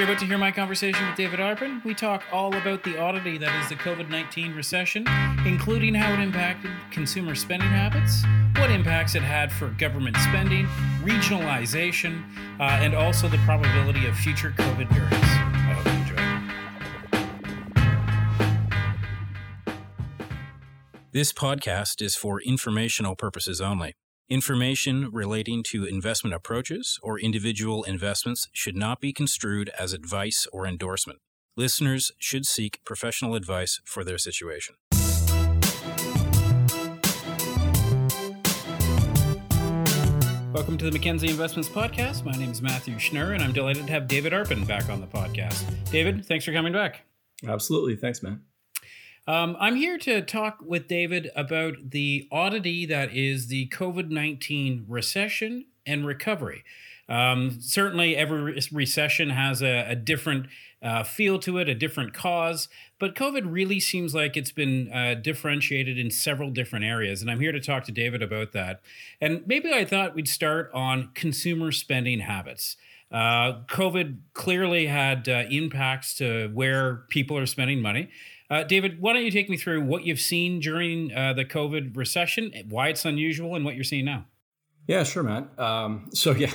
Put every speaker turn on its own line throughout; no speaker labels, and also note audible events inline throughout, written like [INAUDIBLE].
You're about to hear my conversation with David Arpin. We talk all about the oddity that is the COVID 19 recession, including how it impacted consumer spending habits, what impacts it had for government spending, regionalization, uh, and also the probability of future COVID variants. I hope you enjoy. This podcast is for informational purposes only. Information relating to investment approaches or individual investments should not be construed as advice or endorsement. Listeners should seek professional advice for their situation. Welcome to the Mackenzie Investments Podcast. My name is Matthew Schnurr, and I'm delighted to have David Arpin back on the podcast. David, thanks for coming back.
Absolutely. Thanks, man.
Um, I'm here to talk with David about the oddity that is the COVID 19 recession and recovery. Um, certainly, every recession has a, a different uh, feel to it, a different cause, but COVID really seems like it's been uh, differentiated in several different areas. And I'm here to talk to David about that. And maybe I thought we'd start on consumer spending habits. Uh, COVID clearly had uh, impacts to where people are spending money. Uh, David, why don't you take me through what you've seen during uh, the COVID recession, why it's unusual, and what you're seeing now?
Yeah, sure, Matt. Um, so [LAUGHS] yeah,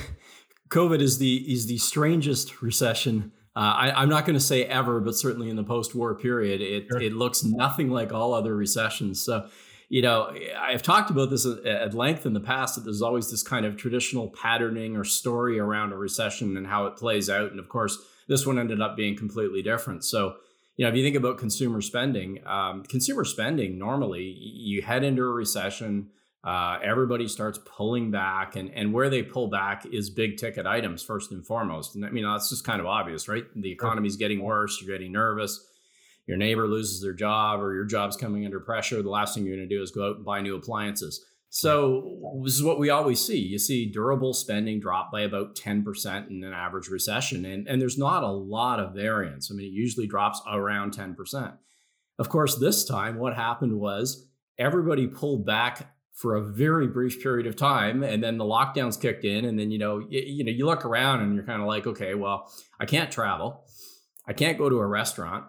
COVID is the is the strangest recession. Uh, I, am not going to say ever, but certainly in the post-war period, it sure. it looks nothing like all other recessions. So, you know, I've talked about this at length in the past. That there's always this kind of traditional patterning or story around a recession and how it plays out, and of course, this one ended up being completely different. So you know, if you think about consumer spending, um, consumer spending normally you head into a recession, uh, everybody starts pulling back, and and where they pull back is big ticket items first and foremost. And I mean that's just kind of obvious, right? The economy's getting worse, you're getting nervous. Your neighbor loses their job, or your job's coming under pressure. The last thing you're going to do is go out and buy new appliances. So this is what we always see. You see durable spending drop by about 10% in an average recession. And, and there's not a lot of variance. I mean, it usually drops around 10%. Of course, this time what happened was everybody pulled back for a very brief period of time and then the lockdowns kicked in and then you know you, you know you look around and you're kind of like okay well i can't travel i can't go to a restaurant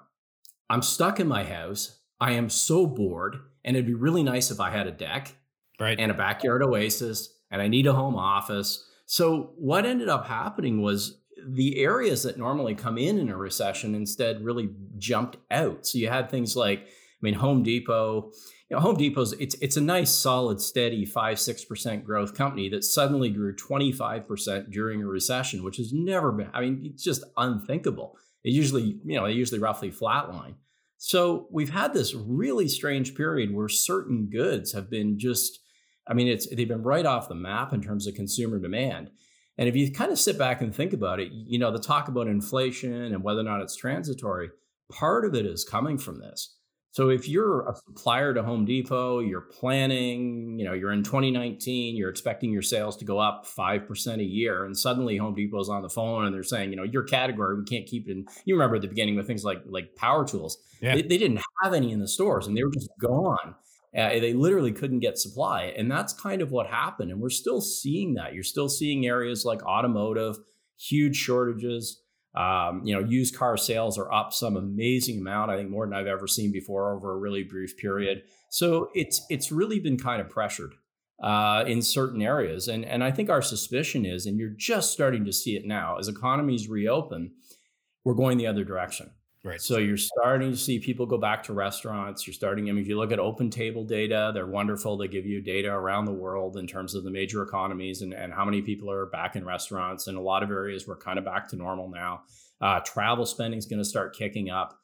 i'm stuck in my house i am so bored and it'd be really nice if i had a deck
right.
and a backyard oasis, and I need a home office. So what ended up happening was the areas that normally come in in a recession instead really jumped out. So you had things like, I mean, Home Depot. You know, Home Depot's it's it's a nice, solid, steady five six percent growth company that suddenly grew twenty five percent during a recession, which has never been. I mean, it's just unthinkable. It usually, you know, they usually roughly flatline. So we've had this really strange period where certain goods have been just I mean, it's they've been right off the map in terms of consumer demand. And if you kind of sit back and think about it, you know, the talk about inflation and whether or not it's transitory, part of it is coming from this. So if you're a supplier to Home Depot, you're planning, you know, you're in 2019, you're expecting your sales to go up 5% a year, and suddenly Home Depot's on the phone and they're saying, you know, your category, we can't keep it in. You remember at the beginning with things like like power tools. Yeah. They, they didn't have any in the stores and they were just gone. Uh, they literally couldn't get supply. And that's kind of what happened. And we're still seeing that. You're still seeing areas like automotive, huge shortages. Um, you know, used car sales are up some amazing amount. I think more than I've ever seen before over a really brief period. So it's it's really been kind of pressured uh, in certain areas, and and I think our suspicion is, and you're just starting to see it now as economies reopen, we're going the other direction.
Right.
So you're starting to see people go back to restaurants. You're starting, I mean, if you look at open table data, they're wonderful. They give you data around the world in terms of the major economies and, and how many people are back in restaurants. In a lot of areas, we're kind of back to normal now. Uh, travel spending is going to start kicking up.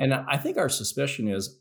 And I think our suspicion is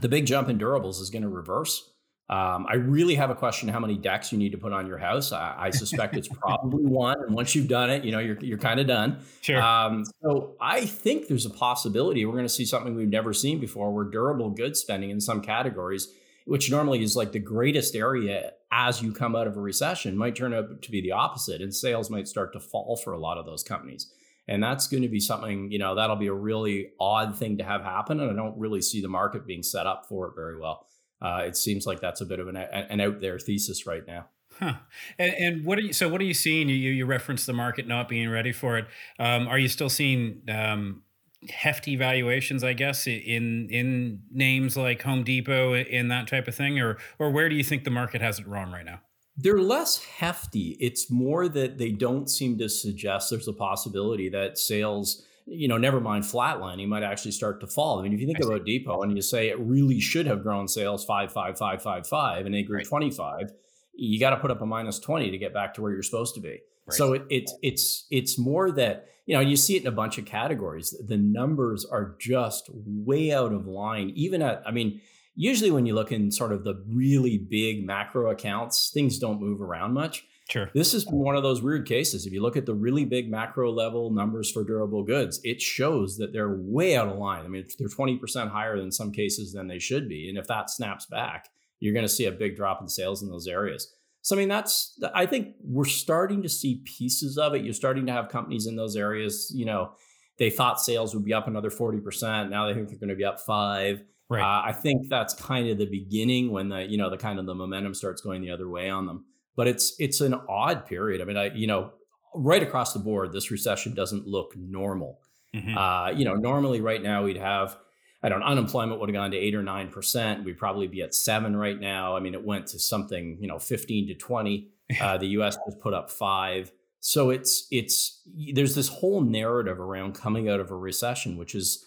the big jump in durables is going to reverse. Um, I really have a question how many decks you need to put on your house. I, I suspect it's [LAUGHS] probably one. And once you've done it, you know, you're, you're kind of done.
Sure. Um,
so I think there's a possibility we're going to see something we've never seen before where durable goods spending in some categories, which normally is like the greatest area as you come out of a recession, might turn out to be the opposite. And sales might start to fall for a lot of those companies. And that's going to be something, you know, that'll be a really odd thing to have happen. And I don't really see the market being set up for it very well uh, it seems like that's a bit of an, an out there thesis right now.
Huh. And, and, what are you? So what are you seeing? You you referenced the market not being ready for it. Um, are you still seeing um, hefty valuations? I guess in in names like Home Depot in that type of thing, or or where do you think the market has it wrong right now?
They're less hefty. It's more that they don't seem to suggest there's a possibility that sales you know, never mind flatlining, might actually start to fall. I mean, if you think about Depot and you say it really should have grown sales five, five, five, five, five, and they grew right. 25, you got to put up a minus 20 to get back to where you're supposed to be. Right. So it, it, it's it's more that you know you see it in a bunch of categories. The numbers are just way out of line. Even at I mean, usually when you look in sort of the really big macro accounts, things don't move around much.
Sure.
This is one of those weird cases. If you look at the really big macro level numbers for durable goods, it shows that they're way out of line. I mean, they're 20% higher in some cases than they should be. And if that snaps back, you're going to see a big drop in sales in those areas. So, I mean, that's, I think we're starting to see pieces of it. You're starting to have companies in those areas, you know, they thought sales would be up another 40%. Now they think they're going to be up five. Right. Uh, I think that's kind of the beginning when the, you know, the kind of the momentum starts going the other way on them. But it's, it's an odd period. I mean, I, you know, right across the board, this recession doesn't look normal. Mm-hmm. Uh, you know, normally right now we'd have, I don't unemployment would have gone to eight or nine percent. We'd probably be at seven right now. I mean, it went to something, you know, 15 to 20. [LAUGHS] Uh, the US has put up five. So it's it's there's this whole narrative around coming out of a recession, which is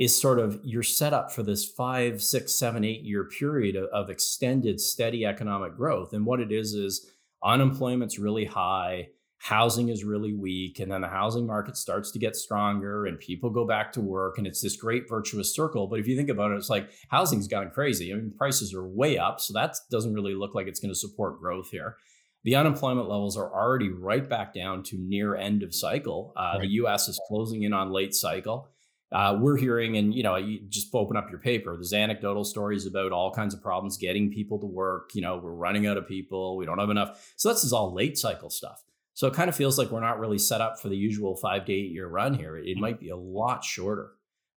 is sort of you're set up for this five, six, seven, eight year period of, of extended, steady economic growth. And what it is is unemployment's really high housing is really weak and then the housing market starts to get stronger and people go back to work and it's this great virtuous circle. But if you think about it it's like housing's gone crazy. I mean prices are way up so that doesn't really look like it's going to support growth here. The unemployment levels are already right back down to near end of cycle. Uh, right. the us is closing in on late cycle uh, we're hearing and you know you just open up your paper there's anecdotal stories about all kinds of problems getting people to work you know we're running out of people we don't have enough so this is all late cycle stuff so it kind of feels like we're not really set up for the usual five to eight year run here. It mm-hmm. might be a lot shorter.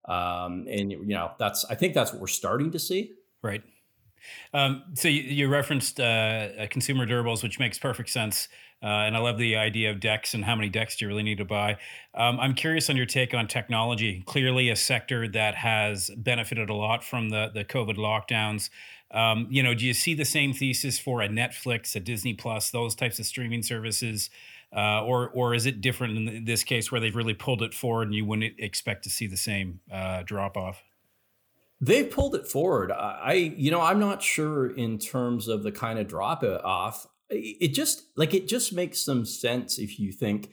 Um, and you know, that's I think that's what we're starting to see.
Right. Um, so you, you referenced uh, consumer durables, which makes perfect sense. Uh, and I love the idea of decks and how many decks do you really need to buy. Um, I'm curious on your take on technology. Clearly, a sector that has benefited a lot from the the COVID lockdowns. Um, you know, do you see the same thesis for a Netflix, a Disney Plus, those types of streaming services, uh, or or is it different in this case where they've really pulled it forward and you wouldn't expect to see the same uh, drop off?
They've pulled it forward. I, you know, I'm not sure in terms of the kind of drop off. It just like it just makes some sense if you think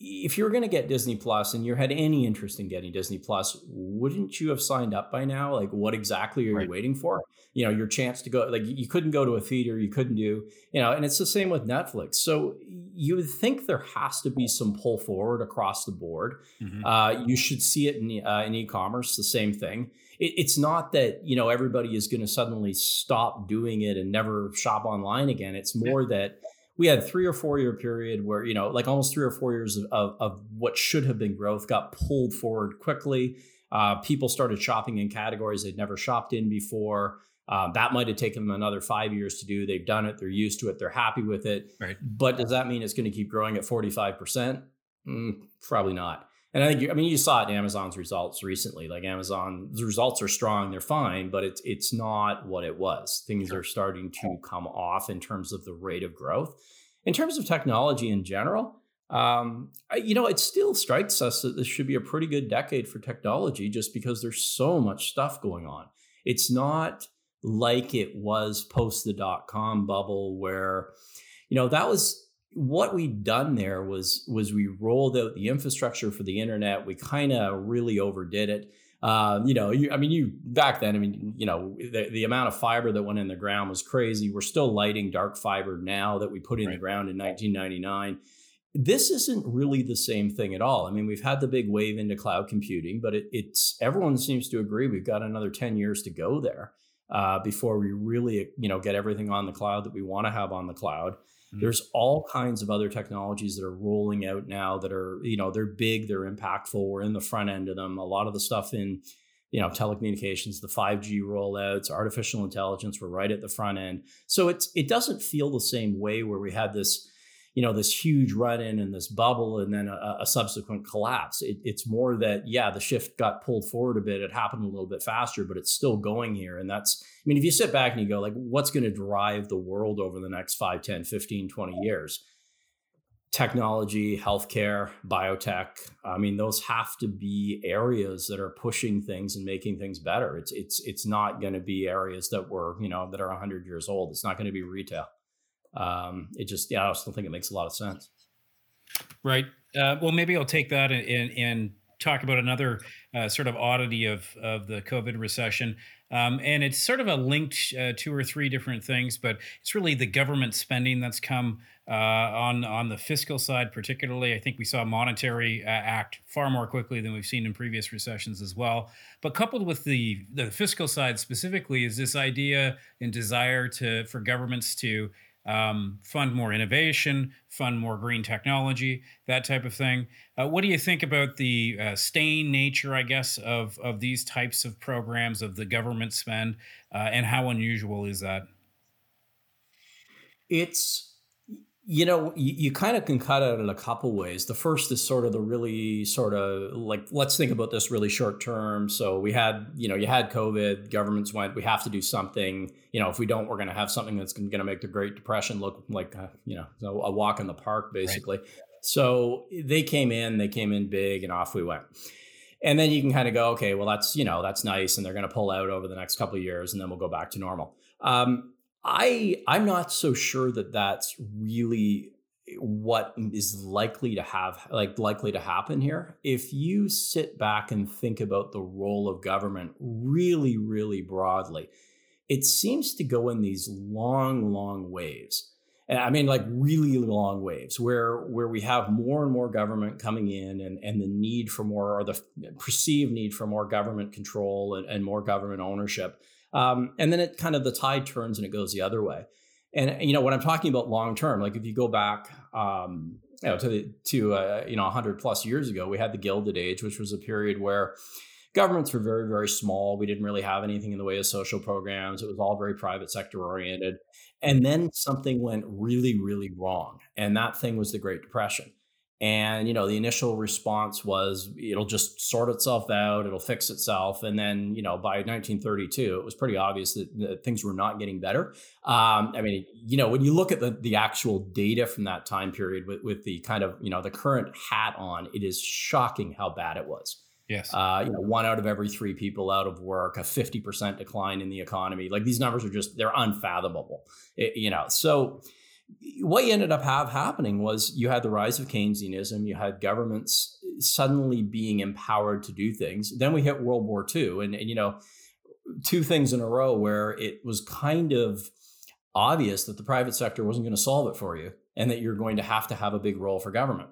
if you're going to get Disney Plus and you had any interest in getting Disney Plus, wouldn't you have signed up by now? Like, what exactly are right. you waiting for? You know, your chance to go, like, you couldn't go to a theater, you couldn't do, you know, and it's the same with Netflix. So you would think there has to be some pull forward across the board. Mm-hmm. Uh, you should see it in, uh, in e commerce, the same thing. It, it's not that, you know, everybody is going to suddenly stop doing it and never shop online again. It's more yeah. that, we had three or four year period where you know like almost three or four years of, of, of what should have been growth got pulled forward quickly. Uh, people started shopping in categories they'd never shopped in before. Uh, that might have taken them another five years to do. They've done it. They're used to it. They're happy with it.
Right.
but does that mean it's going to keep growing at 45% mm, probably not and I think I mean you saw it in Amazon's results recently. Like Amazon, the results are strong, they're fine, but it's it's not what it was. Things are starting to come off in terms of the rate of growth. In terms of technology in general, um, you know, it still strikes us that this should be a pretty good decade for technology, just because there's so much stuff going on. It's not like it was post the dot com bubble where, you know, that was what we'd done there was was we rolled out the infrastructure for the internet. We kind of really overdid it. Uh, you know, you, I mean, you back then. I mean, you know, the, the amount of fiber that went in the ground was crazy. We're still lighting dark fiber now that we put in right. the ground in 1999. This isn't really the same thing at all. I mean, we've had the big wave into cloud computing, but it, it's everyone seems to agree we've got another 10 years to go there uh, before we really, you know, get everything on the cloud that we want to have on the cloud. Mm-hmm. There's all kinds of other technologies that are rolling out now that are, you know, they're big, they're impactful. We're in the front end of them. A lot of the stuff in you know telecommunications the 5g rollouts artificial intelligence we're right at the front end so it's it doesn't feel the same way where we had this you know this huge run in and this bubble and then a, a subsequent collapse it, it's more that yeah the shift got pulled forward a bit it happened a little bit faster but it's still going here and that's i mean if you sit back and you go like what's going to drive the world over the next 5 10 15 20 years technology, healthcare, biotech. I mean, those have to be areas that are pushing things and making things better. It's it's it's not going to be areas that were you know that are 100 years old. It's not going to be retail. Um, it just yeah, I still think it makes a lot of sense.
Right. Uh, well, maybe I'll take that and and talk about another uh, sort of oddity of of the COVID recession. Um, and it's sort of a linked uh, two or three different things, but it's really the government spending that's come uh, on on the fiscal side, particularly. I think we saw monetary uh, act far more quickly than we've seen in previous recessions as well. But coupled with the the fiscal side specifically, is this idea and desire to for governments to um, fund more innovation, fund more green technology, that type of thing. Uh, what do you think about the uh, staying nature, I guess, of of these types of programs of the government spend, uh, and how unusual is that?
It's you know, you, you kind of can cut it in a couple ways. The first is sort of the really sort of like, let's think about this really short term. So we had, you know, you had COVID, governments went, we have to do something. You know, if we don't, we're going to have something that's going to make the Great Depression look like, uh, you know, a walk in the park, basically. Right. So they came in, they came in big, and off we went. And then you can kind of go, okay, well, that's, you know, that's nice. And they're going to pull out over the next couple of years, and then we'll go back to normal. Um, I I'm not so sure that that's really what is likely to have like likely to happen here. If you sit back and think about the role of government really really broadly it seems to go in these long long waves. And i mean like really long waves where where we have more and more government coming in and and the need for more or the perceived need for more government control and, and more government ownership um, and then it kind of the tide turns and it goes the other way. And you know when I'm talking about long term, like if you go back, um, you know, to the to uh, you know 100 plus years ago, we had the Gilded Age, which was a period where governments were very very small. We didn't really have anything in the way of social programs. It was all very private sector oriented. And then something went really really wrong, and that thing was the Great Depression. And you know, the initial response was it'll just sort itself out, it'll fix itself. And then, you know, by 1932, it was pretty obvious that, that things were not getting better. Um, I mean, you know, when you look at the the actual data from that time period with, with the kind of you know the current hat on, it is shocking how bad it was.
Yes.
Uh, you know, one out of every three people out of work, a 50% decline in the economy. Like these numbers are just, they're unfathomable. It, you know, so what you ended up have happening was you had the rise of Keynesianism, you had governments eh, suddenly being empowered to do things. Then we hit World War II, and, and you know, two things in a row where it was kind of obvious that the private sector wasn't going to solve it for you, and that you're going to have to have a big role for government.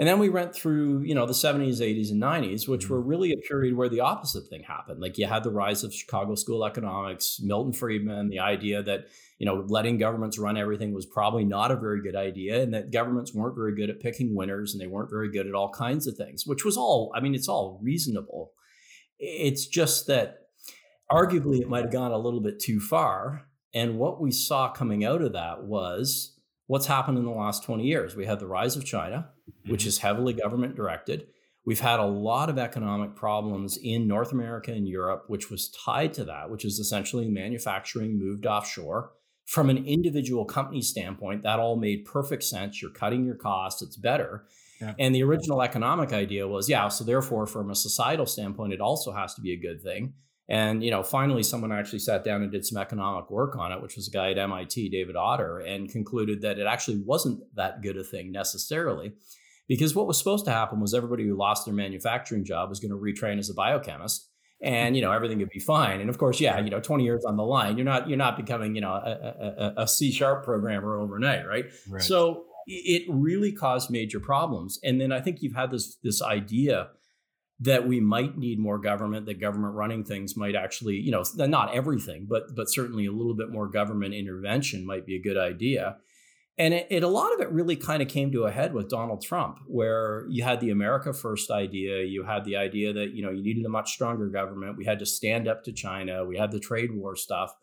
And then we went through, you know, the 70s, 80s, and 90s, which were mm-hmm. really a period where the opposite thing happened. Like you had the rise of Chicago School economics, Milton Friedman, the idea that, you know, letting governments run everything was probably not a very good idea, and that governments weren't very good at picking winners and they weren't very good at all kinds of things, which was all, I mean, it's all reasonable. It's just that arguably it might have gone a little bit too far. And what we saw coming out of that was what's happened in the last 20 years. We had the rise of China, mm-hmm. which is heavily government directed. We've had a lot of economic problems in North America and Europe, which was tied to that, which is essentially manufacturing moved offshore. From an individual company standpoint, that all made perfect sense. You're cutting your costs, it's better. Yeah. And the original economic idea was, yeah, so therefore, from a societal standpoint, it also has to be a good thing. And you know, finally, someone actually sat down and did some economic work on it, which was a guy at MIT, David Autor, and concluded that it actually wasn't that good a thing necessarily, because what was supposed to happen was everybody who lost their manufacturing job was going to retrain as a biochemist, and you know everything would be fine. And of course, yeah, you know, 20 years on the line, you're not you're not becoming you know a, a, a C sharp programmer overnight, right? right? So it really caused major problems. And then I think you've had this this idea that we might need more government that government running things might actually you know not everything but but certainly a little bit more government intervention might be a good idea and it, it, a lot of it really kind of came to a head with Donald Trump, where you had the America First idea, you had the idea that you know you needed a much stronger government, we had to stand up to China, we had the trade war stuff,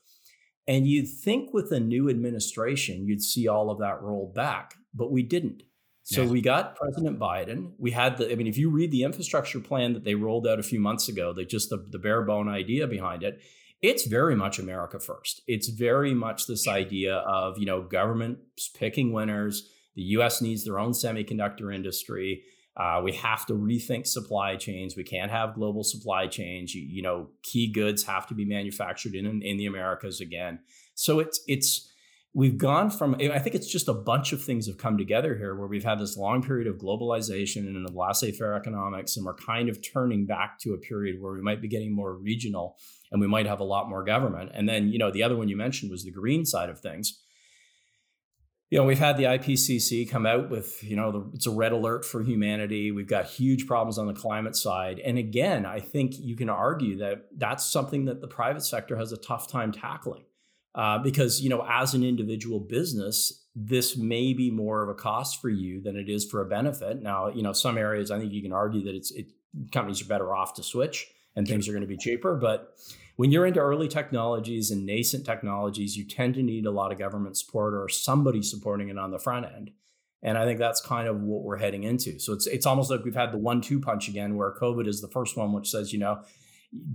and you'd think with a new administration you'd see all of that rolled back, but we didn't. So we got President Biden. We had the, I mean, if you read the infrastructure plan that they rolled out a few months ago, they just the, the bare bone idea behind it, it's very much America first. It's very much this idea of, you know, government picking winners. The US needs their own semiconductor industry. Uh, we have to rethink supply chains. We can't have global supply chains. You, you know, key goods have to be manufactured in, in the Americas again. So it's it's we've gone from i think it's just a bunch of things have come together here where we've had this long period of globalization and of laissez-faire economics and we're kind of turning back to a period where we might be getting more regional and we might have a lot more government. And then you know the other one you mentioned was the green side of things. You know we've had the ipcc come out with you know the, it's a red alert for humanity. We've got huge problems on the climate side. And again i think you can argue that that's something that the private sector has a tough time tackling uh, because you know as an individual business this may be more of a cost for you than it is for a benefit. Now you know some areas i think you can argue that it's it, companies are better off to switch and things are going to be cheaper but when you're into early technologies and nascent technologies you tend to need a lot of government support or somebody supporting it on the front end. And i think that's kind of what we're heading into. So it's it's almost like we've had the one two punch again where covid is the first one which says you know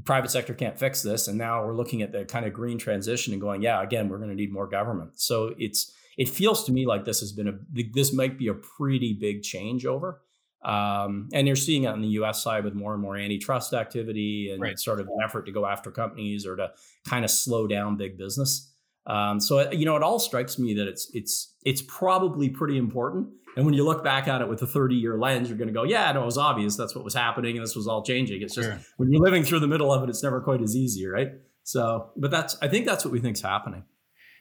private sector can't fix this. And now we're looking at the kind of green transition and going yeah again we're going to need more government. So it's it feels to me like this has been a this might be a pretty big changeover um, and you're seeing it on the us side with more and more antitrust activity and right. sort of an effort to go after companies or to kind of slow down big business. Um, so you know it all strikes me that it's it's it's probably pretty important and when you look back at it with a 30 year lens, you're going to go, yeah, no, it was obvious. That's what was happening. And this was all changing. It's just sure. when you're living through the middle of it, it's never quite as easy, right? So, but that's, I think that's what we think is happening.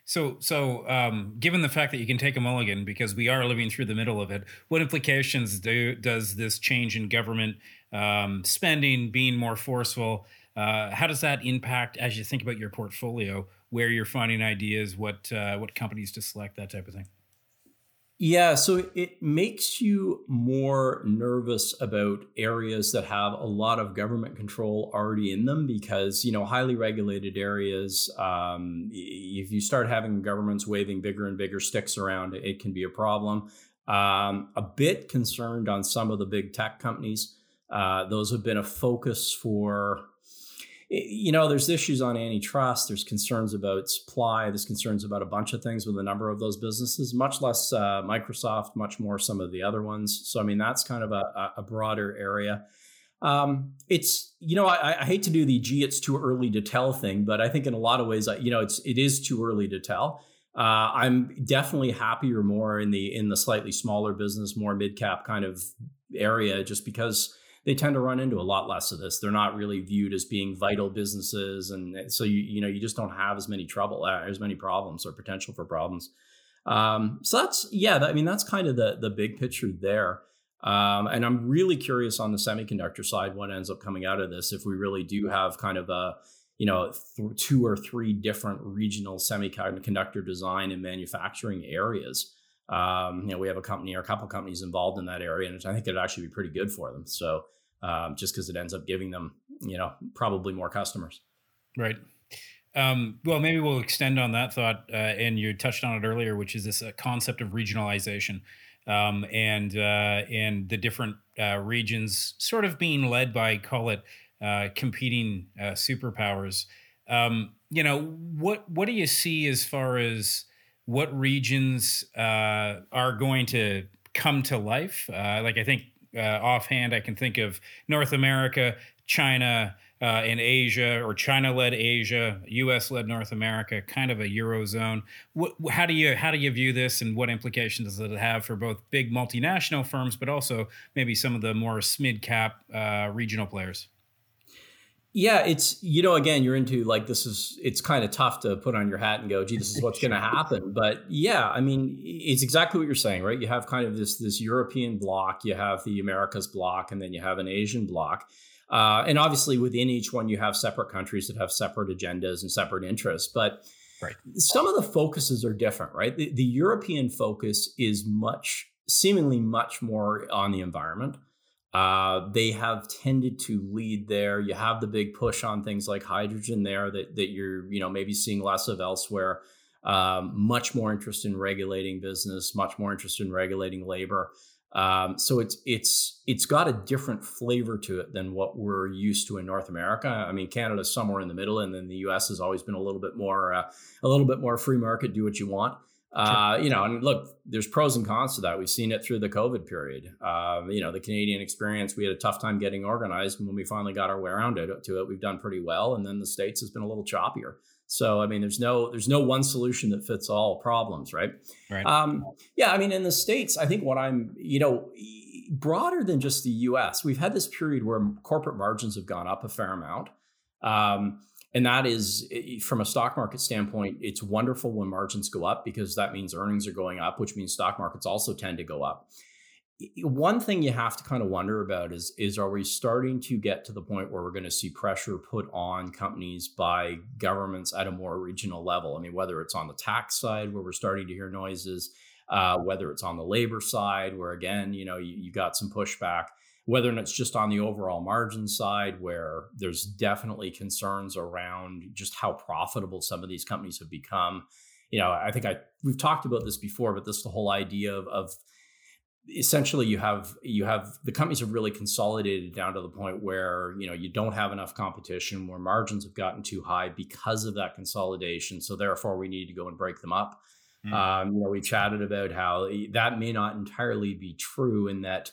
So, so um, given the fact that you can take a mulligan because we are living through the middle of it, what implications do, does this change in government um, spending being more forceful? Uh, how does that impact as you think about your portfolio, where you're finding ideas, what uh, what companies to select, that type of thing?
Yeah, so it makes you more nervous about areas that have a lot of government control already in them because, you know, highly regulated areas, um, if you start having governments waving bigger and bigger sticks around, it can be a problem. Um, a bit concerned on some of the big tech companies. Uh, those have been a focus for you know, there's issues on antitrust. There's concerns about supply. There's concerns about a bunch of things with a number of those businesses, much less uh, Microsoft, much more some of the other ones. So, I mean, that's kind of a, a broader area. Um, it's you know I, I, hate to do the gee it's too early to tell thing, but I think in a lot of ways you know it's it is too early to tell. Uh, I'm definitely happier more in the in the slightly smaller business, more mid cap kind of area, just because they tend to run into a lot less of this. They're not really viewed as being vital businesses, and so you you know you just don't have as many trouble, uh, as many problems or potential for problems. Um, so that's yeah, I mean that's kind of the the big picture there. Um, and I'm really curious on the semiconductor side what ends up coming out of this if we really do have kind of a you know th- two or three different regional semiconductor design and manufacturing areas. Um, you know, we have a company or a couple companies involved in that area, and I think it'd actually be pretty good for them. So, um, just because it ends up giving them, you know, probably more customers.
Right. Um, well, maybe we'll extend on that thought, uh, and you touched on it earlier, which is this uh, concept of regionalization um, and uh, and the different uh, regions sort of being led by call it uh, competing uh, superpowers. Um, you know, what what do you see as far as what regions uh, are going to come to life. Uh, like I think uh, offhand, I can think of North America, China, uh, and Asia, or China-led Asia, U.S.-led North America, kind of a eurozone. What, how do you how do you view this, and what implications does it have for both big multinational firms, but also maybe some of the more mid-cap uh, regional players?
Yeah, it's you know again you're into like this is it's kind of tough to put on your hat and go, gee, this is what's going [LAUGHS] to happen. But yeah, I mean it's exactly what you're saying, right? You have kind of this this European block, you have the Americas block, and then you have an Asian block. Uh, and obviously within each one you have separate countries that have separate agendas and separate interests. But
Right.
Some of the focuses are different, right? The, the European focus is much, seemingly much more on the environment. Uh, they have tended to lead there. You have the big push on things like hydrogen there that that you're you know maybe seeing less of elsewhere. Um, much more interest in regulating business, much more interest in regulating labor. Um, so it's it's it's got a different flavor to it than what we're used to in North America. I mean, Canada's somewhere in the middle, and then the U.S. has always been a little bit more uh, a little bit more free market, do what you want. Uh, you know, and look, there's pros and cons to that. We've seen it through the COVID period. Uh, you know, the Canadian experience, we had a tough time getting organized. And when we finally got our way around it, to it, we've done pretty well. And then the states has been a little choppier. So I mean, there's no there's no one solution that fits all problems, right?
Right.
Um, yeah, I mean, in the states, I think what I'm, you know, broader than just the U.S., we've had this period where corporate margins have gone up a fair amount. Um, and that is from a stock market standpoint it's wonderful when margins go up because that means earnings are going up which means stock markets also tend to go up. One thing you have to kind of wonder about is is are we starting to get to the point where we're going to see pressure put on companies by governments at a more regional level? I mean whether it's on the tax side where we're starting to hear noises uh, whether it's on the labor side where again you know you, you got some pushback whether or not it's just on the overall margin side where there's definitely concerns around just how profitable some of these companies have become. You know i think i we've talked about this before but this the whole idea of, of essentially you have you have the companies have really consolidated down to the point where you know you don't have enough competition where margins have gotten too high because of that consolidation. So therefore we need to go and break them up. Mm. um, you know we chatted about how that may not entirely be true in that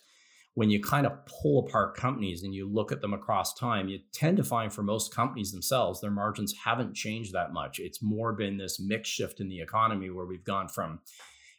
when you kind of pull apart companies and you look at them across time, you tend to find for most companies themselves, their margins haven't changed that much. It's more been this mix shift in the economy where we've gone from,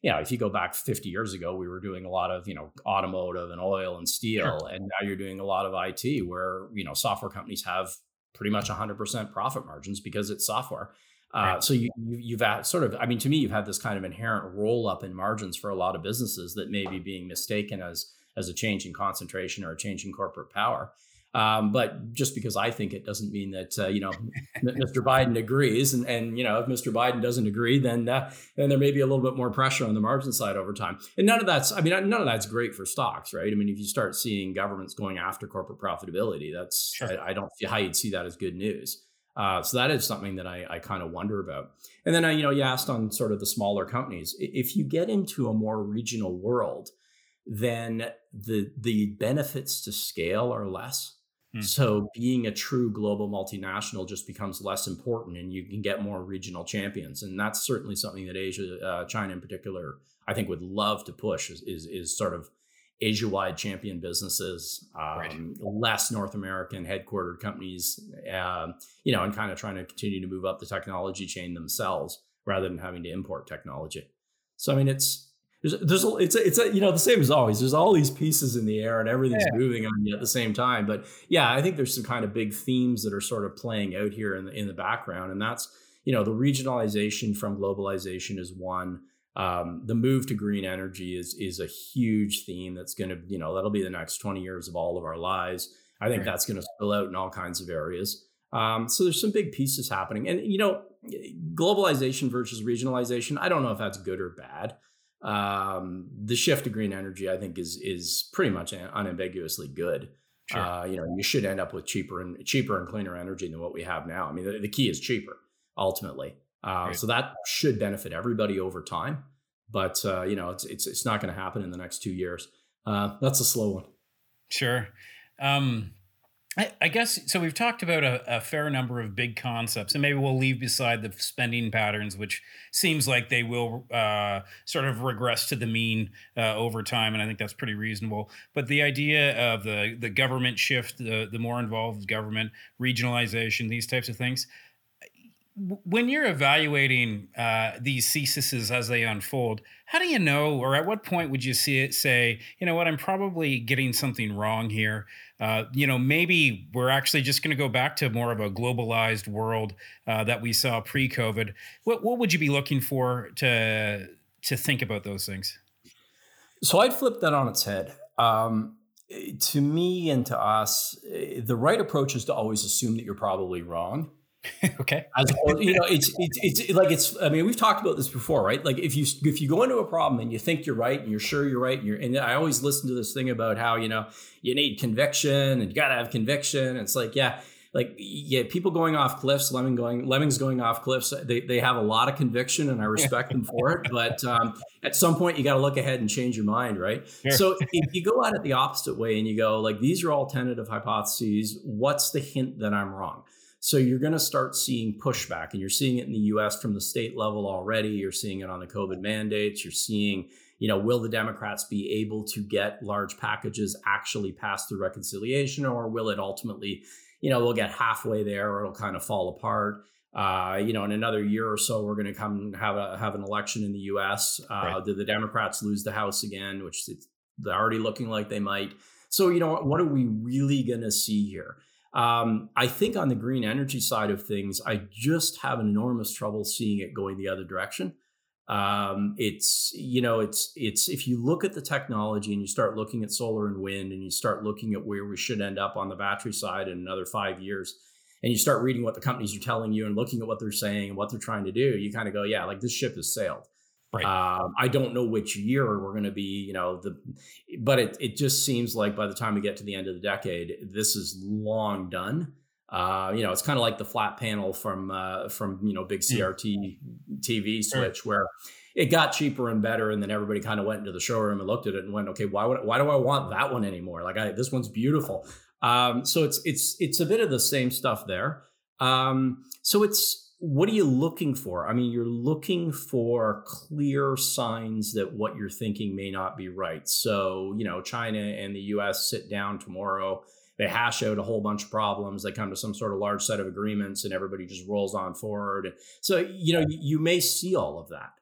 you know, if you go back 50 years ago, we were doing a lot of, you know, automotive and oil and steel. Sure. And now you're doing a lot of IT where, you know, software companies have pretty much 100% profit margins because it's software. Uh. So you, you have had sort of, I mean, to me, you've had this kind of inherent roll up in margins for a lot of businesses that may be being mistaken as as a change in concentration or a change in corporate power. Um, but just because I think it doesn't mean that uh, you know [LAUGHS] Mr. Biden agrees, and and you know if Mr. Biden doesn't agree, then uh, then there may be a little bit more pressure on the margin side over time. And none of that's I mean none of that's great for stocks, right? I mean if you start seeing governments going after corporate profitability, that's sure. I, I, don't see how you'd see that as good news. Uh, so that is something that I, I kind of wonder about. And then uh, you know you asked on sort of the smaller companies. If you get into a more regional world, then the the benefits to scale are less. Mm. So being a true global multinational just becomes less important, and you can get more regional champions, and that's certainly something that Asia, uh, China in particular, I think would love to push is is, is sort of Asia-wide champion businesses, um, right. less North American headquartered companies, uh, you know, and kind of trying to continue to move up the technology chain themselves rather than having to import technology. So I mean, it's there's, there's a, it's a, it's a, you know the same as always. There's all these pieces in the air and everything's yeah. moving on you at the same time. But yeah, I think there's some kind of big themes that are sort of playing out here in the in the background, and that's you know the regionalization from globalization is one. Um, the move to green energy is is a huge theme that's going to you know that'll be the next 20 years of all of our lives. I think right. that's going to spill out in all kinds of areas. Um, so there's some big pieces happening, and you know, globalization versus regionalization. I don't know if that's good or bad um, the shift to green energy, I think, is is pretty much unambiguously good. Sure. Uh, you know, you should end up with cheaper and cheaper and cleaner energy than what we have now. I mean, the, the key is cheaper ultimately. Uh, right. So that should benefit everybody over time. But uh, you know, it's it's it's not going to happen in the next two years. Uh, that's a slow one.
Sure. Um, I, guess so. We've talked about a, a, fair number of big concepts, and maybe we'll leave beside the spending patterns, which seems like they will uh, sort of regress to the mean uh, over time, and I think that's pretty reasonable. But the idea of the the government shift, the the more involved government, regionalization, these types of things, when you're evaluating uh, these theses as they unfold, how do you know, or at what point would you see it say, you know what, I'm probably getting something wrong here? Uh, you know, maybe we're actually just going to go back to more of a globalized world uh, that we saw pre-COVID. What what would you be looking for to to think about those things?
So I'd flip that on its head. Um, to me and to us, the right approach is to always assume that you're probably wrong [LAUGHS]
okay.
As opposed, you know, it's, it's it's like it's. I mean, we've talked about this before, right? Like if you if you go into a problem and you think you're right and you're sure you're right, and you're and I always listen to this thing about how you know you need conviction and you got to have conviction. It's like yeah, like yeah, people going off cliffs, lemming going lemmings going off cliffs. They they have a lot of conviction and I respect them for it. [LAUGHS] But um, at some point, you got to look ahead and change your mind, right? Sure. So if you go at it the opposite way and you go like these are all tentative hypotheses, what's the hint that I'm wrong? So you're going to start seeing pushback, and you're seeing it in the U.S. from the state level already. You're seeing it on the COVID mandates. You're seeing, you know, will the Democrats be able to get large packages actually passed through reconciliation, or will it ultimately, you know, we'll get halfway there, or it'll kind of fall apart. Uh, you know, in another year or so, we're going to come have a have an election in the U.S. Uh, right. Did the Democrats lose the House again? Which they're already looking like they might. So, you know, what are we really going to see here? Um, I think on the green energy side of things, I just have enormous trouble seeing it going the other direction. Um, it's you know it's it's if you look at the technology and you start looking at solar and wind and you start looking at where we should end up on the battery side in another five years and you start reading what the companies are telling you and looking at what they're saying and what they're trying to do you kind of go yeah like this ship has sailed Right. Um, I don't know which year we're going to be, you know, the, but it it just seems like by the time we get to the end of the decade, this is long done. Uh, you know, it's kind of like the flat panel from uh, from you know big CRT mm. TV switch where it got cheaper and better, and then everybody kind of went into the showroom and looked at it and went, okay, why would why do I want that one anymore? Like, I, this one's beautiful. Um, so it's it's it's a bit of the same stuff there. Um, so it's what are you looking for? I mean, you're looking for clear signs that what you're thinking may not be right. So, you know, China and the US sit down tomorrow, they hash out a whole bunch of problems, they come to some sort of large set of agreements, and everybody just rolls on forward. So, you know, you may see all of that.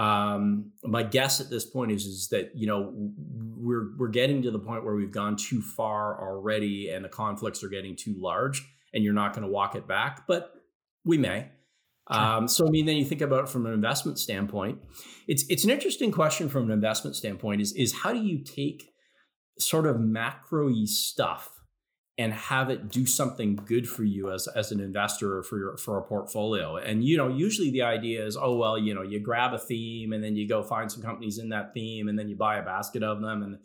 Um, my guess at this point is is that you know we're we're getting to the point where we've gone too far already, and the conflicts are getting too large, and you're not going to walk it back. But we may. Um, so I mean, then you think about it from an investment standpoint. It's it's an interesting question from an investment standpoint. Is is how do you take sort of macro stuff and have it do something good for you as as an investor or for your for a portfolio? And you know, usually the idea is, oh well, you know, you grab a theme and then you go find some companies in that theme and then you buy a basket of them and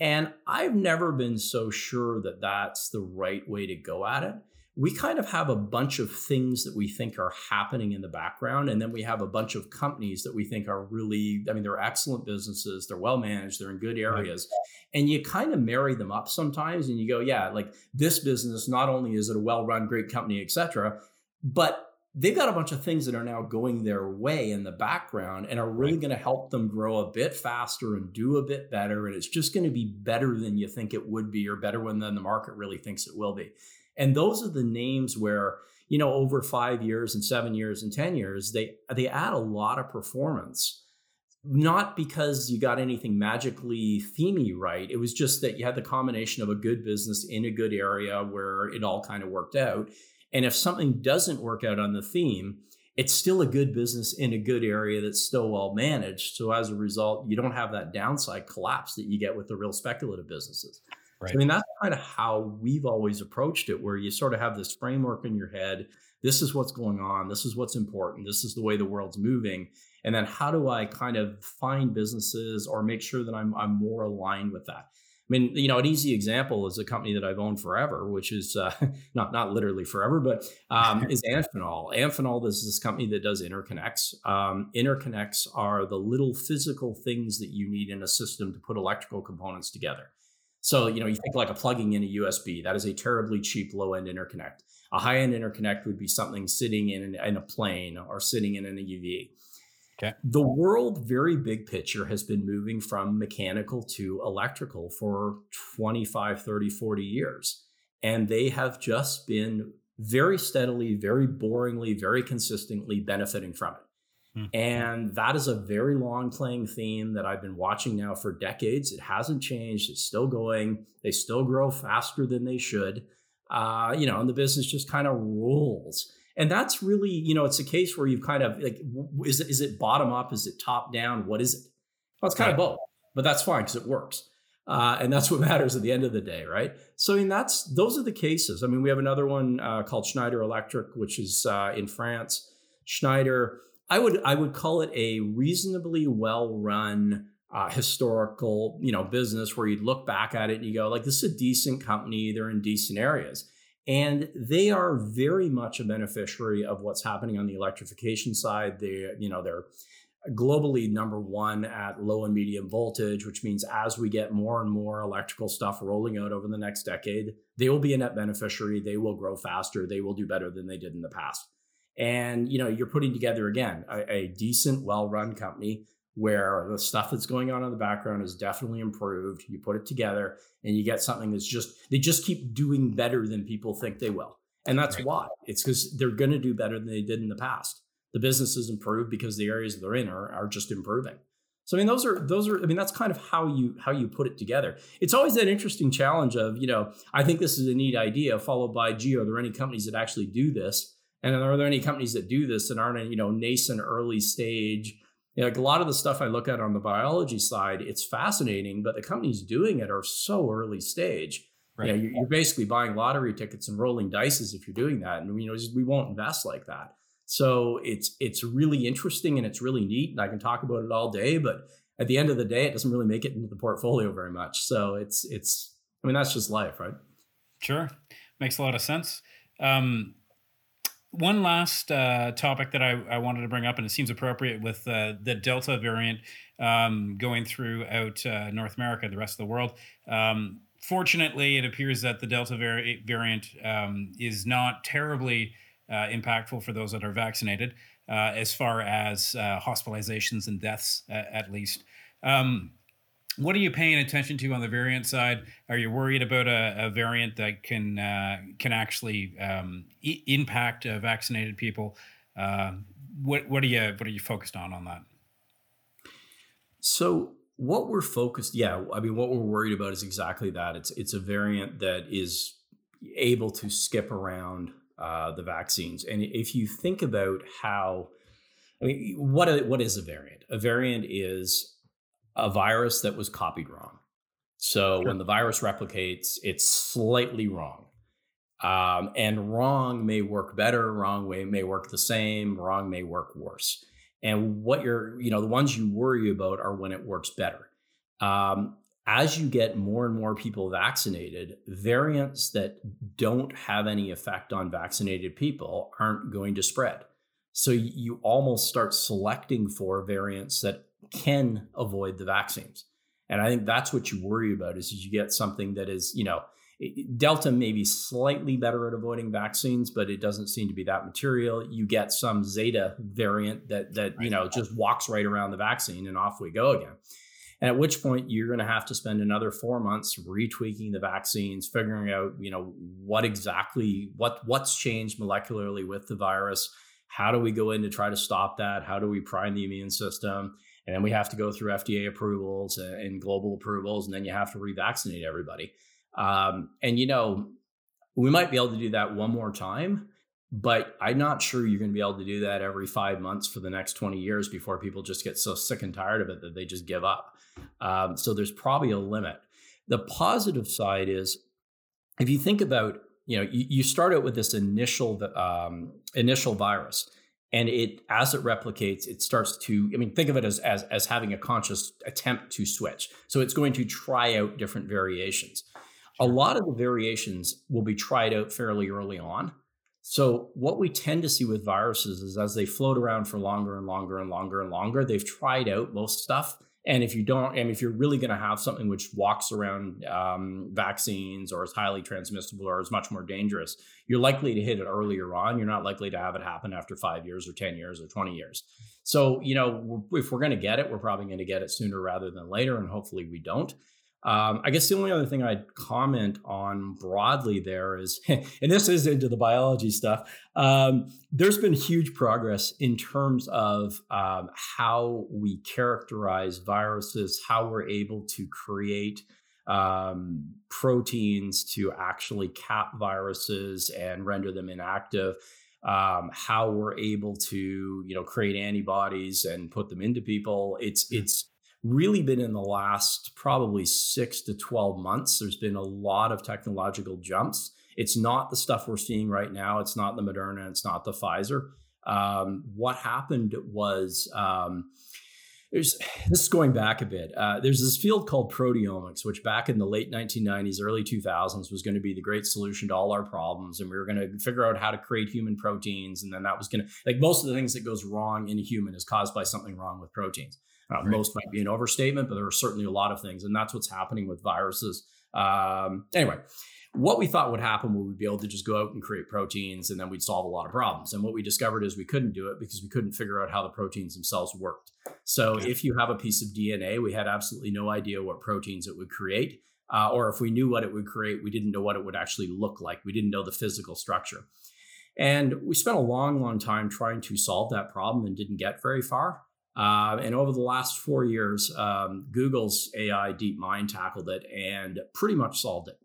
and I've never been so sure that that's the right way to go at it we kind of have a bunch of things that we think are happening in the background. And then we have a bunch of companies that we think are really, I mean, they're excellent businesses, they're well managed, they're in good areas. Right. And you kind of marry them up sometimes and you go, yeah, like this business, not only is it a well run, great company, et cetera, but they've got a bunch of things that are now going their way in the background and are really right. going to help them grow a bit faster and do a bit better. And it's just going to be better than you think it would be or better than the market really thinks it will be. And those are the names where, you know, over five years and seven years and 10 years, they, they add a lot of performance. Not because you got anything magically themey right. It was just that you had the combination of a good business in a good area where it all kind of worked out. And if something doesn't work out on the theme, it's still a good business in a good area that's still well managed. So as a result, you don't have that downside collapse that you get with the real speculative businesses. Right. So, I mean, that's kind of how we've always approached it, where you sort of have this framework in your head. This is what's going on. This is what's important. This is the way the world's moving. And then how do I kind of find businesses or make sure that I'm, I'm more aligned with that? I mean, you know, an easy example is a company that I've owned forever, which is uh, [LAUGHS] not not literally forever, but um, is [LAUGHS] Amphenol. Amphenol is this company that does interconnects. Um, interconnects are the little physical things that you need in a system to put electrical components together. So, you know, you think like a plugging in a USB, that is a terribly cheap low end interconnect. A high end interconnect would be something sitting in, in a plane or sitting in an EV. Okay. The world, very big picture, has been moving from mechanical to electrical for 25, 30, 40 years. And they have just been very steadily, very boringly, very consistently benefiting from it. Mm-hmm. And that is a very long playing theme that I've been watching now for decades. It hasn't changed. It's still going. They still grow faster than they should. Uh, you know, and the business just kind of rolls. And that's really, you know, it's a case where you've kind of like, is it, is it bottom up? Is it top down? What is it? Well, it's kind right. of both, but that's fine because it works. Uh, and that's what [LAUGHS] matters at the end of the day, right? So, I mean, that's those are the cases. I mean, we have another one uh, called Schneider Electric, which is uh, in France. Schneider, I would I would call it a reasonably well run uh, historical, you know, business where you'd look back at it and you go, like, this is a decent company. They're in decent areas. And they are very much a beneficiary of what's happening on the electrification side. They, you know, they're globally number one at low and medium voltage, which means as we get more and more electrical stuff rolling out over the next decade, they will be a net beneficiary. They will grow faster. They will do better than they did in the past. And you know, you're putting together again a, a decent, well-run company where the stuff that's going on in the background is definitely improved. You put it together and you get something that's just they just keep doing better than people think they will. And that's right. why. It's because they're going to do better than they did in the past. The business is improved because the areas they're in are, are just improving. So I mean, those are those are. I mean, that's kind of how you how you put it together. It's always that interesting challenge of you know, I think this is a neat idea, followed by, gee, are there any companies that actually do this? And are there any companies that do this that aren't you know nascent early stage? You know, like a lot of the stuff I look at on the biology side, it's fascinating, but the companies doing it are so early stage. Right. You know, you're, you're basically buying lottery tickets and rolling dices if you're doing that, and you know we won't invest like that. So it's it's really interesting and it's really neat, and I can talk about it all day. But at the end of the day, it doesn't really make it into the portfolio very much. So it's it's I mean that's just life, right?
Sure, makes a lot of sense. Um, one last uh, topic that I, I, wanted to bring up, and it seems appropriate with uh, the Delta variant um, going throughout uh, North America, the rest of the world. Um, fortunately, it appears that the Delta vari- variant um, is not terribly uh, impactful for those that are vaccinated, uh, as far as uh, hospitalizations and deaths, at least. Um, what are you paying attention to on the variant side? Are you worried about a, a variant that can uh, can actually um, I- impact uh, vaccinated people? Uh, what what are you what are you focused on on that?
So what we're focused, yeah, I mean, what we're worried about is exactly that. It's it's a variant that is able to skip around uh, the vaccines. And if you think about how, I mean, what what is a variant? A variant is a virus that was copied wrong. So sure. when the virus replicates, it's slightly wrong. Um, and wrong may work better, wrong way may work the same, wrong may work worse. And what you're, you know, the ones you worry about are when it works better. Um, as you get more and more people vaccinated, variants that don't have any effect on vaccinated people aren't going to spread. So you almost start selecting for variants that can avoid the vaccines. And I think that's what you worry about is you get something that is, you know, Delta may be slightly better at avoiding vaccines, but it doesn't seem to be that material. You get some Zeta variant that that you know just walks right around the vaccine and off we go again. And at which point you're going to have to spend another four months retweaking the vaccines, figuring out, you know, what exactly what what's changed molecularly with the virus. How do we go in to try to stop that? How do we prime the immune system? And then we have to go through FDA approvals and global approvals, and then you have to revaccinate everybody. Um, and you know, we might be able to do that one more time, but I'm not sure you're going to be able to do that every five months for the next 20 years before people just get so sick and tired of it that they just give up. Um, so there's probably a limit. The positive side is if you think about, you know, you, you start out with this initial um, initial virus, and it as it replicates, it starts to. I mean, think of it as as as having a conscious attempt to switch. So it's going to try out different variations. A lot of the variations will be tried out fairly early on. So what we tend to see with viruses is as they float around for longer and longer and longer and longer, they've tried out most stuff and if you don't, and if you're really going to have something which walks around um, vaccines or is highly transmissible or is much more dangerous, you're likely to hit it earlier on. You're not likely to have it happen after five years or 10 years or 20 years. So, you know, if we're going to get it, we're probably going to get it sooner rather than later. And hopefully we don't. Um, I guess the only other thing I'd comment on broadly there is, [LAUGHS] and this is into the biology stuff, um, there's been huge progress in terms of um, how we characterize viruses, how we're able to create um, proteins to actually cap viruses and render them inactive. Um, how we're able to, you know, create antibodies and put them into people. It's it's really been in the last probably six to 12 months. There's been a lot of technological jumps. It's not the stuff we're seeing right now. It's not the Moderna. It's not the Pfizer. Um, what happened was um, there's this is going back a bit. Uh, there's this field called proteomics, which back in the late 1990s, early 2000s was going to be the great solution to all our problems, and we were going to figure out how to create human proteins, and then that was going to like most of the things that goes wrong in a human is caused by something wrong with proteins. Uh, right. Most might be an overstatement, but there are certainly a lot of things, and that's what's happening with viruses. Um, anyway, what we thought would happen would we be able to just go out and create proteins and then we'd solve a lot of problems. And what we discovered is we couldn't do it because we couldn't figure out how the proteins themselves worked. So okay. if you have a piece of DNA, we had absolutely no idea what proteins it would create. Uh, or if we knew what it would create, we didn't know what it would actually look like. We didn't know the physical structure. And we spent a long, long time trying to solve that problem and didn't get very far. Uh, and over the last four years, um, Google's AI DeepMind tackled it and pretty much solved it.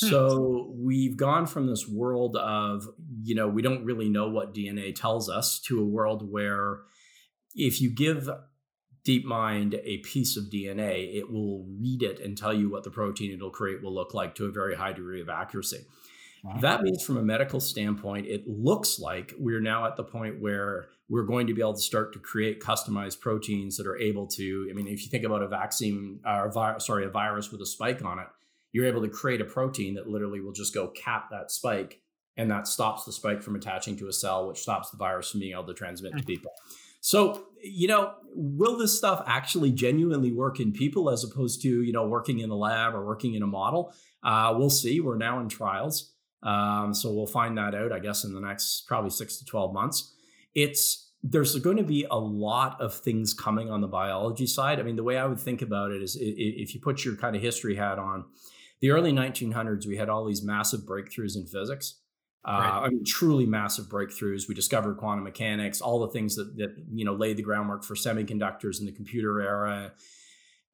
Hmm. So we've gone from this world of, you know, we don't really know what DNA tells us to a world where if you give DeepMind a piece of DNA, it will read it and tell you what the protein it'll create will look like to a very high degree of accuracy. Wow. That means, from a medical standpoint, it looks like we're now at the point where we're going to be able to start to create customized proteins that are able to. I mean, if you think about a vaccine, or uh, sorry, a virus with a spike on it, you're able to create a protein that literally will just go cap that spike and that stops the spike from attaching to a cell which stops the virus from being able to transmit to mm. people so you know will this stuff actually genuinely work in people as opposed to you know working in the lab or working in a model uh, we'll see we're now in trials um, so we'll find that out i guess in the next probably six to 12 months it's there's going to be a lot of things coming on the biology side i mean the way i would think about it is if you put your kind of history hat on the early 1900s, we had all these massive breakthroughs in physics. Uh. I mean, truly massive breakthroughs. We discovered quantum mechanics, all the things that that you know laid the groundwork for semiconductors in the computer era,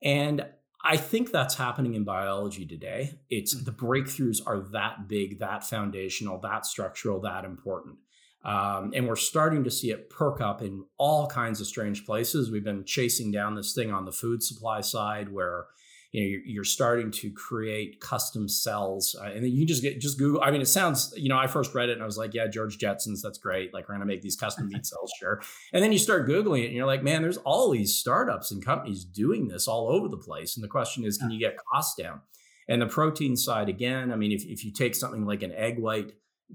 and I think that's happening in biology today. It's mm. the breakthroughs are that big, that foundational, that structural, that important. Um, and we're starting to see it perk up in all kinds of strange places. We've been chasing down this thing on the food supply side where you know you're, you're starting to create custom cells uh, and then you just get just google i mean it sounds you know i first read it and i was like yeah george jetson's that's great. Like we're going to make these custom meat [LAUGHS] cells sure. And then you start googling it and you're like man there's all these startups and companies doing this all over the place. And the question is can you get costs down? And the protein side again i mean if, if you take something like an egg white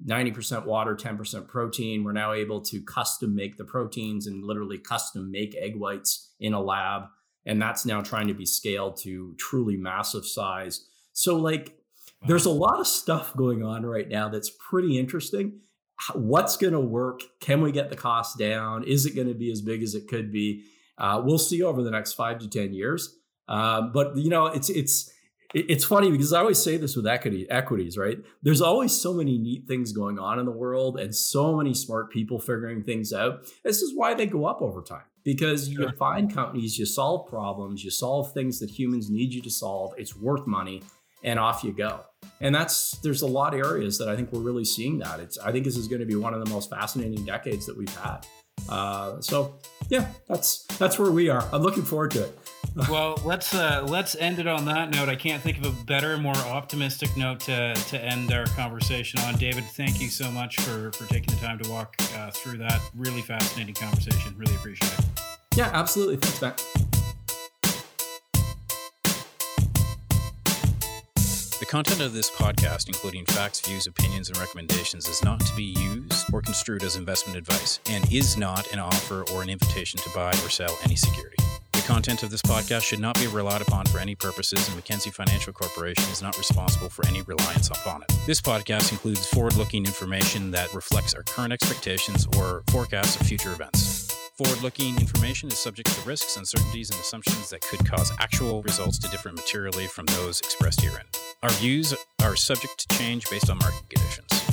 90% water 10% protein we're now able to custom make the proteins and literally custom make egg whites in a lab and that's now trying to be scaled to truly massive size. So like there's a lot of stuff going on right now that's pretty interesting. What's going to work? Can we get the cost down? Is it going to be as big as it could be? Uh, we'll see over the next five to ten years. Um, but you know, it's it's it's funny because I always say this with equity equities, right? There's always so many neat things going on in the world and so many smart people figuring things out. This is why they go up over time because you find companies, you solve problems, you solve things that humans need you to solve. It's worth money, and off you go. And that's there's a lot of areas that I think we're really seeing that. It's I think this is going to be one of the most fascinating decades that we've had. Uh, so yeah, that's that's where we are. I'm looking forward to it.
Well, let's uh, let's end it on that note. I can't think of a better, more optimistic note to, to end our conversation on. David, thank you so much for for taking the time to walk uh, through that really fascinating conversation. Really appreciate it.
Yeah, absolutely. Thanks, Matt.
The content of this podcast, including facts, views, opinions, and recommendations, is not to be used or construed as investment advice and is not an offer or an invitation to buy or sell any security. The content of this podcast should not be relied upon for any purposes, and Mackenzie Financial Corporation is not responsible for any reliance upon it. This podcast includes forward looking information that reflects our current expectations or forecasts of future events. Forward looking information is subject to risks, uncertainties, and assumptions that could cause actual results to differ materially from those expressed herein. Our views are subject to change based on market conditions.